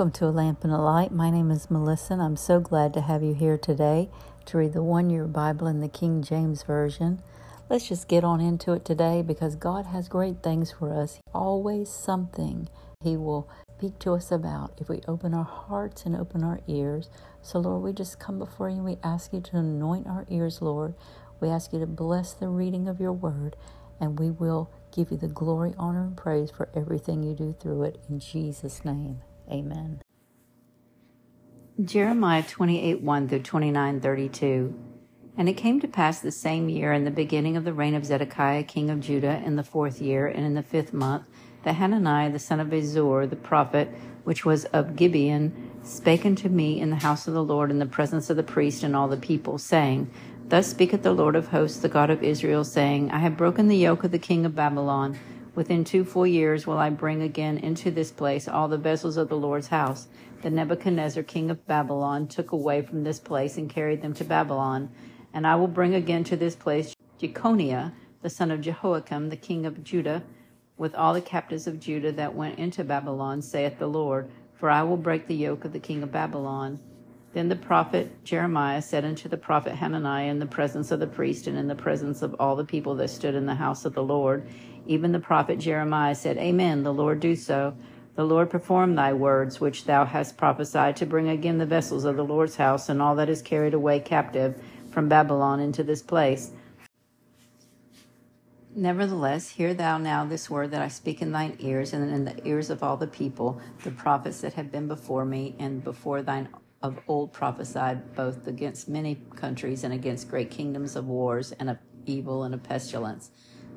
Welcome to A Lamp and a Light. My name is Melissa, and I'm so glad to have you here today to read the one year Bible in the King James Version. Let's just get on into it today because God has great things for us. Always something He will speak to us about if we open our hearts and open our ears. So, Lord, we just come before you and we ask you to anoint our ears, Lord. We ask you to bless the reading of your word, and we will give you the glory, honor, and praise for everything you do through it. In Jesus' name. Amen. Jeremiah 28 1 through 29 32. And it came to pass the same year, in the beginning of the reign of Zedekiah, king of Judah, in the fourth year, and in the fifth month, that Hananiah the son of Azur, the prophet, which was of Gibeon, spake unto me in the house of the Lord in the presence of the priest and all the people, saying, Thus speaketh the Lord of hosts, the God of Israel, saying, I have broken the yoke of the king of Babylon Within two full years will I bring again into this place all the vessels of the Lord's house that Nebuchadnezzar king of Babylon took away from this place and carried them to Babylon. And I will bring again to this place Jeconiah, the son of Jehoiakim, the king of Judah, with all the captives of Judah that went into Babylon, saith the Lord, for I will break the yoke of the king of Babylon. Then the prophet Jeremiah said unto the prophet Hananiah in the presence of the priest and in the presence of all the people that stood in the house of the Lord, even the prophet Jeremiah said, Amen, the Lord do so. The Lord perform thy words which thou hast prophesied to bring again the vessels of the Lord's house and all that is carried away captive from Babylon into this place. Nevertheless, hear thou now this word that I speak in thine ears and in the ears of all the people, the prophets that have been before me and before thine of old prophesied both against many countries and against great kingdoms of wars and of evil and of pestilence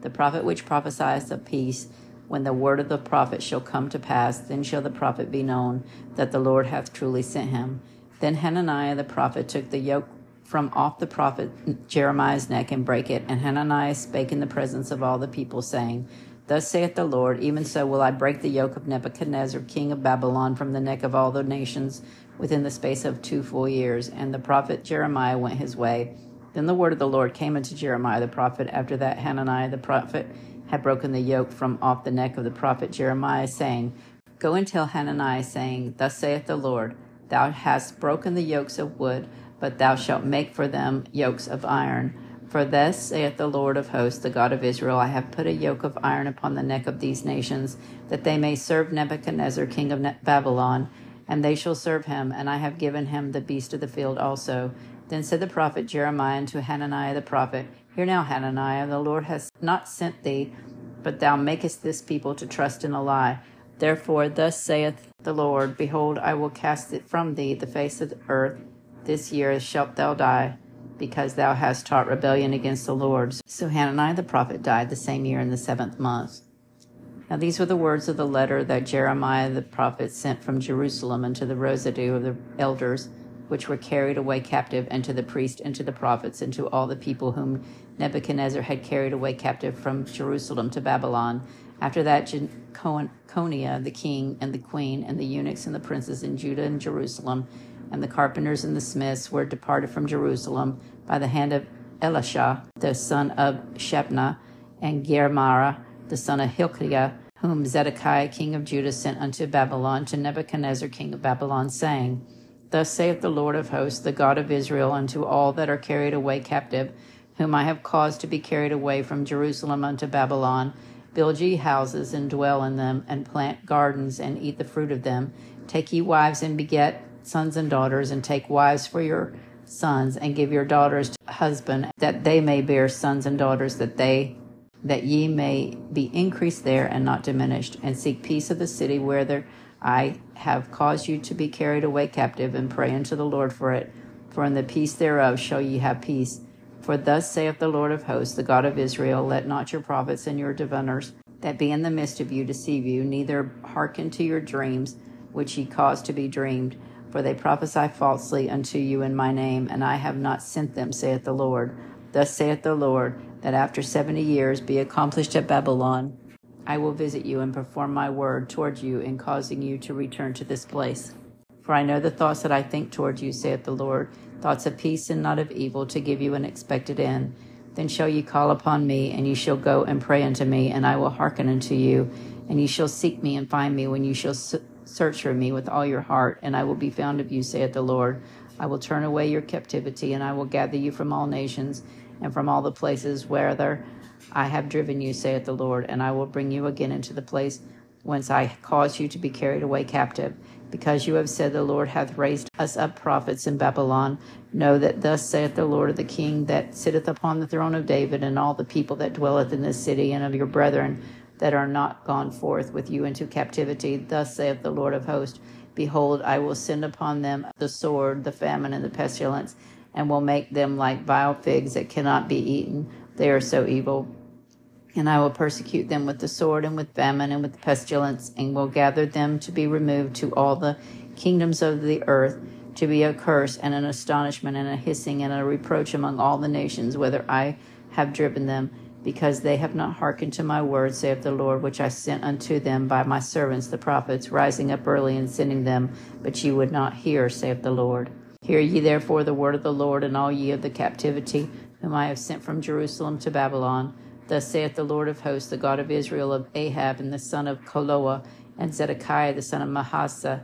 the prophet which prophesieth of peace, when the word of the prophet shall come to pass, then shall the prophet be known that the Lord hath truly sent him. Then Hananiah the prophet took the yoke from off the prophet Jeremiah's neck and brake it. And Hananiah spake in the presence of all the people, saying, Thus saith the Lord, even so will I break the yoke of Nebuchadnezzar, king of Babylon, from the neck of all the nations within the space of two full years. And the prophet Jeremiah went his way then the word of the Lord came unto Jeremiah the prophet after that Hananiah the prophet had broken the yoke from off the neck of the prophet Jeremiah, saying, Go and tell Hananiah, saying, Thus saith the Lord, Thou hast broken the yokes of wood, but thou shalt make for them yokes of iron. For thus saith the Lord of hosts, the God of Israel, I have put a yoke of iron upon the neck of these nations, that they may serve Nebuchadnezzar, king of Babylon, and they shall serve him, and I have given him the beast of the field also. Then said the prophet Jeremiah unto Hananiah the prophet, Hear now, Hananiah, the Lord has not sent thee, but thou makest this people to trust in a lie. Therefore, thus saith the Lord, Behold, I will cast it from thee the face of the earth. This year shalt thou die, because thou hast taught rebellion against the Lord. So Hananiah the prophet died the same year in the seventh month. Now these were the words of the letter that Jeremiah the prophet sent from Jerusalem unto the residue of the elders which were carried away captive, and to the priest, and to the prophets, and to all the people whom Nebuchadnezzar had carried away captive from Jerusalem to Babylon. After that, Jeconiah the king, and the queen, and the eunuchs, and the princes in Judah and Jerusalem, and the carpenters and the smiths were departed from Jerusalem by the hand of Elisha, the son of Shebna, and Gemariah, the son of Hilkiah, whom Zedekiah king of Judah sent unto Babylon to Nebuchadnezzar king of Babylon, saying, Thus saith the Lord of hosts, the God of Israel, unto all that are carried away captive, whom I have caused to be carried away from Jerusalem unto Babylon Build ye houses, and dwell in them, and plant gardens, and eat the fruit of them. Take ye wives, and beget sons and daughters, and take wives for your sons, and give your daughters to husband, that they may bear sons and daughters, that they that ye may be increased there and not diminished, and seek peace of the city where I have caused you to be carried away captive, and pray unto the Lord for it. For in the peace thereof shall ye have peace. For thus saith the Lord of hosts, the God of Israel Let not your prophets and your diviners that be in the midst of you deceive you, neither hearken to your dreams, which ye cause to be dreamed. For they prophesy falsely unto you in my name, and I have not sent them, saith the Lord. Thus saith the Lord, that after seventy years be accomplished at Babylon, I will visit you and perform my word toward you in causing you to return to this place. For I know the thoughts that I think toward you, saith the Lord, thoughts of peace and not of evil, to give you an expected end. Then shall ye call upon me, and ye shall go and pray unto me, and I will hearken unto you. And ye shall seek me and find me when ye shall search for me with all your heart, and I will be found of you, saith the Lord. I will turn away your captivity, and I will gather you from all nations and from all the places whither I have driven you, saith the Lord, and I will bring you again into the place whence I caused you to be carried away captive. Because you have said, The Lord hath raised us up prophets in Babylon, know that thus saith the Lord of the King that sitteth upon the throne of David, and all the people that dwelleth in this city, and of your brethren that are not gone forth with you into captivity. Thus saith the Lord of hosts Behold, I will send upon them the sword, the famine, and the pestilence, and will make them like vile figs that cannot be eaten. They are so evil. And I will persecute them with the sword and with famine and with pestilence, and will gather them to be removed to all the kingdoms of the earth, to be a curse and an astonishment and a hissing and a reproach among all the nations, whether I have driven them, because they have not hearkened to my word, saith the Lord, which I sent unto them by my servants the prophets, rising up early and sending them, but ye would not hear, saith the Lord. Hear ye therefore the word of the Lord, and all ye of the captivity, whom I have sent from Jerusalem to Babylon. Thus saith the Lord of hosts, the God of Israel, of Ahab and the son of Kolaiah, and Zedekiah the son of Maaseiah,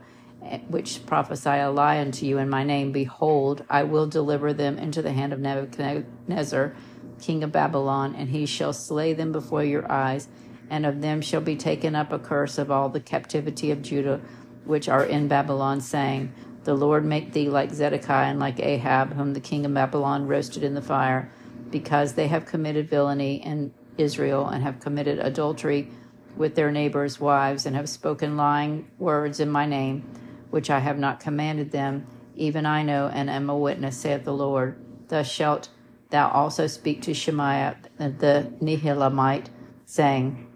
which prophesy a lie unto you in my name. Behold, I will deliver them into the hand of Nebuchadnezzar, king of Babylon, and he shall slay them before your eyes, and of them shall be taken up a curse of all the captivity of Judah, which are in Babylon, saying, The Lord make thee like Zedekiah and like Ahab, whom the king of Babylon roasted in the fire because they have committed villainy in Israel and have committed adultery with their neighbors' wives and have spoken lying words in my name, which I have not commanded them. Even I know and am a witness, saith the Lord. Thus shalt thou also speak to Shemaiah the Nehelamite, saying,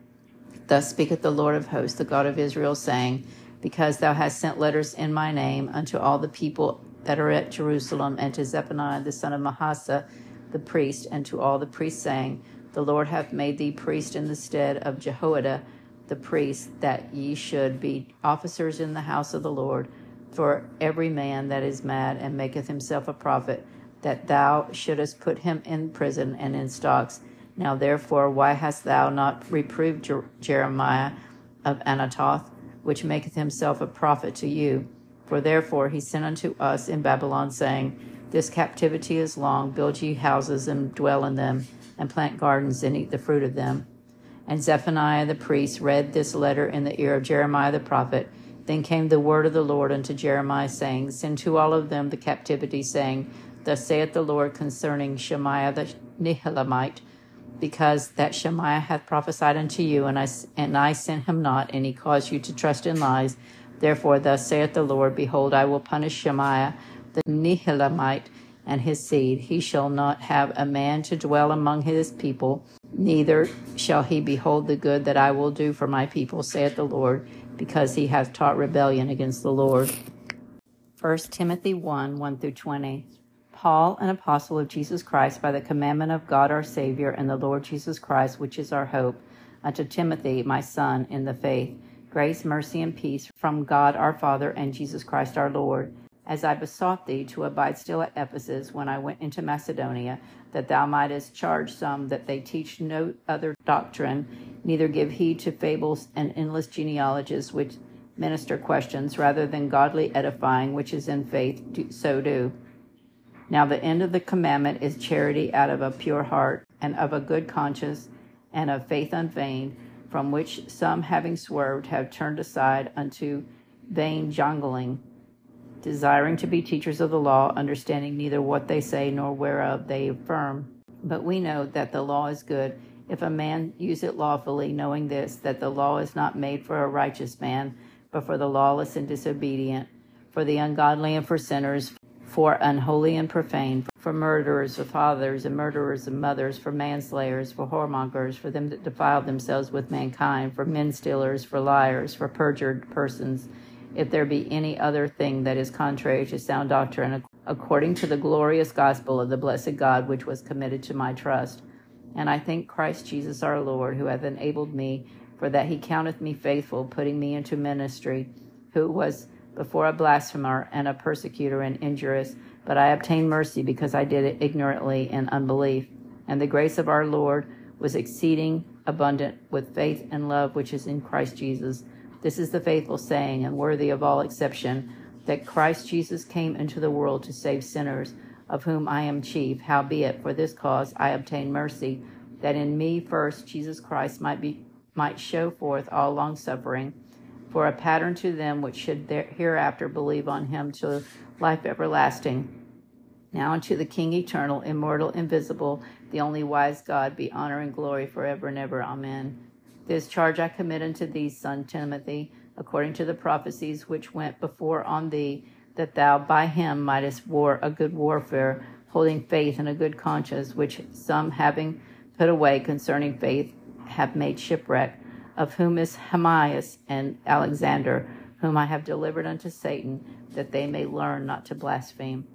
Thus speaketh the Lord of hosts, the God of Israel, saying, Because thou hast sent letters in my name unto all the people that are at Jerusalem, and to Zephaniah the son of Maaseiah, the priest, and to all the priests, saying, The Lord hath made thee priest in the stead of Jehoiada the priest, that ye should be officers in the house of the Lord. For every man that is mad and maketh himself a prophet, that thou shouldest put him in prison and in stocks. Now therefore, why hast thou not reproved Jer- Jeremiah of Anathoth, which maketh himself a prophet to you? For therefore he sent unto us in Babylon, saying, this captivity is long. Build ye houses and dwell in them, and plant gardens and eat the fruit of them. And Zephaniah the priest read this letter in the ear of Jeremiah the prophet. Then came the word of the Lord unto Jeremiah, saying, Send to all of them the captivity, saying, Thus saith the Lord concerning Shemaiah the Nehelamite, because that Shemaiah hath prophesied unto you, and I, and I sent him not, and he caused you to trust in lies. Therefore, thus saith the Lord, Behold, I will punish Shemaiah the Nehelamite and his seed. He shall not have a man to dwell among his people, neither shall he behold the good that I will do for my people, saith the Lord, because he hath taught rebellion against the Lord. 1 Timothy 1 1 through 20. Paul, an apostle of Jesus Christ, by the commandment of God our Savior and the Lord Jesus Christ, which is our hope, unto Timothy, my son, in the faith, grace, mercy, and peace from God our Father and Jesus Christ our Lord as I besought thee to abide still at Ephesus when I went into Macedonia, that thou mightest charge some that they teach no other doctrine, neither give heed to fables and endless genealogies which minister questions, rather than godly edifying, which is in faith, so do. Now the end of the commandment is charity out of a pure heart, and of a good conscience, and of faith unfeigned, from which some having swerved have turned aside unto vain jangling desiring to be teachers of the law, understanding neither what they say nor whereof they affirm. But we know that the law is good if a man use it lawfully, knowing this, that the law is not made for a righteous man, but for the lawless and disobedient, for the ungodly and for sinners, for unholy and profane, for murderers, of fathers and murderers of mothers, for manslayers, for whoremongers, for them that defile themselves with mankind, for men stealers, for liars, for perjured persons if there be any other thing that is contrary to sound doctrine, according to the glorious gospel of the blessed God which was committed to my trust. And I thank Christ Jesus our Lord, who hath enabled me, for that he counteth me faithful, putting me into ministry, who was before a blasphemer and a persecutor and injurious, but I obtained mercy because I did it ignorantly in unbelief. And the grace of our Lord was exceeding abundant with faith and love which is in Christ Jesus. This is the faithful saying and worthy of all exception that Christ Jesus came into the world to save sinners, of whom I am chief. Howbeit, for this cause I obtain mercy, that in me first Jesus Christ might be might show forth all long suffering, for a pattern to them which should hereafter believe on him to life everlasting. Now unto the King eternal, immortal, invisible, the only wise God, be honor and glory forever and ever. Amen. This charge I commit unto thee, son Timothy, according to the prophecies which went before on thee, that thou by him mightest war a good warfare, holding faith and a good conscience, which some having put away concerning faith have made shipwreck, of whom is Hymenaeus and Alexander, whom I have delivered unto Satan, that they may learn not to blaspheme.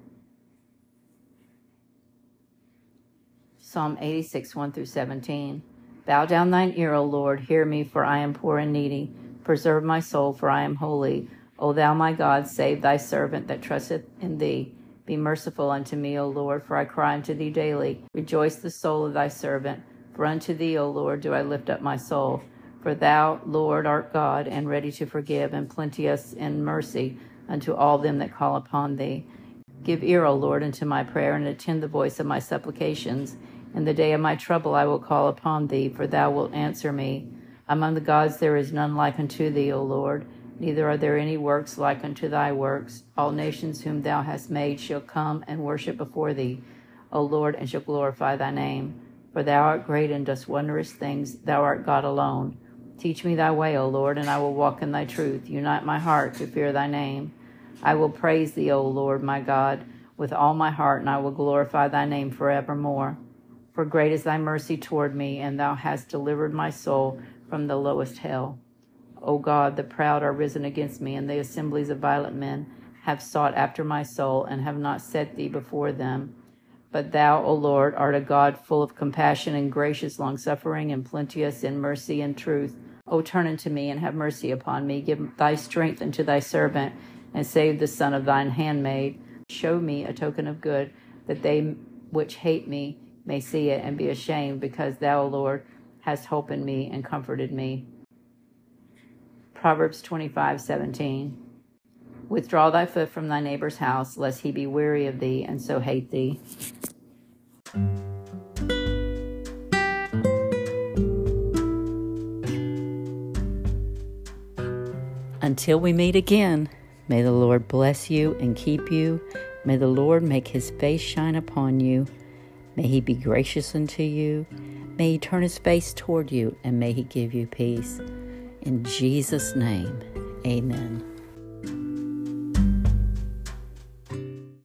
Psalm 86, 1 through 17. Bow down thine ear, O Lord, hear me, for I am poor and needy. Preserve my soul, for I am holy. O thou my God, save thy servant that trusteth in thee. Be merciful unto me, O Lord, for I cry unto thee daily. Rejoice the soul of thy servant, for unto thee, O Lord, do I lift up my soul. For thou, Lord, art God, and ready to forgive, and plenteous in mercy unto all them that call upon thee. Give ear, O Lord, unto my prayer, and attend the voice of my supplications. In the day of my trouble I will call upon thee, for thou wilt answer me. Among the gods there is none like unto thee, O Lord, neither are there any works like unto thy works. All nations whom thou hast made shall come and worship before thee, O Lord, and shall glorify thy name. For thou art great and dost wondrous things, thou art God alone. Teach me thy way, O Lord, and I will walk in thy truth. Unite my heart to fear thy name. I will praise thee, O Lord, my God, with all my heart, and I will glorify thy name forevermore. For great is thy mercy toward me, and thou hast delivered my soul from the lowest hell. O God, the proud are risen against me, and the assemblies of violent men have sought after my soul, and have not set thee before them. But thou, O Lord, art a God full of compassion and gracious, longsuffering, and plenteous in mercy and truth. O turn unto me and have mercy upon me. Give thy strength unto thy servant, and save the son of thine handmaid. Show me a token of good, that they which hate me may see it and be ashamed, because thou, Lord, hast hope in me and comforted me. Proverbs 25 17. Withdraw thy foot from thy neighbor's house, lest he be weary of thee and so hate thee. Until we meet again, may the Lord bless you and keep you. May the Lord make his face shine upon you May he be gracious unto you. May he turn his face toward you, and may he give you peace. In Jesus' name, amen.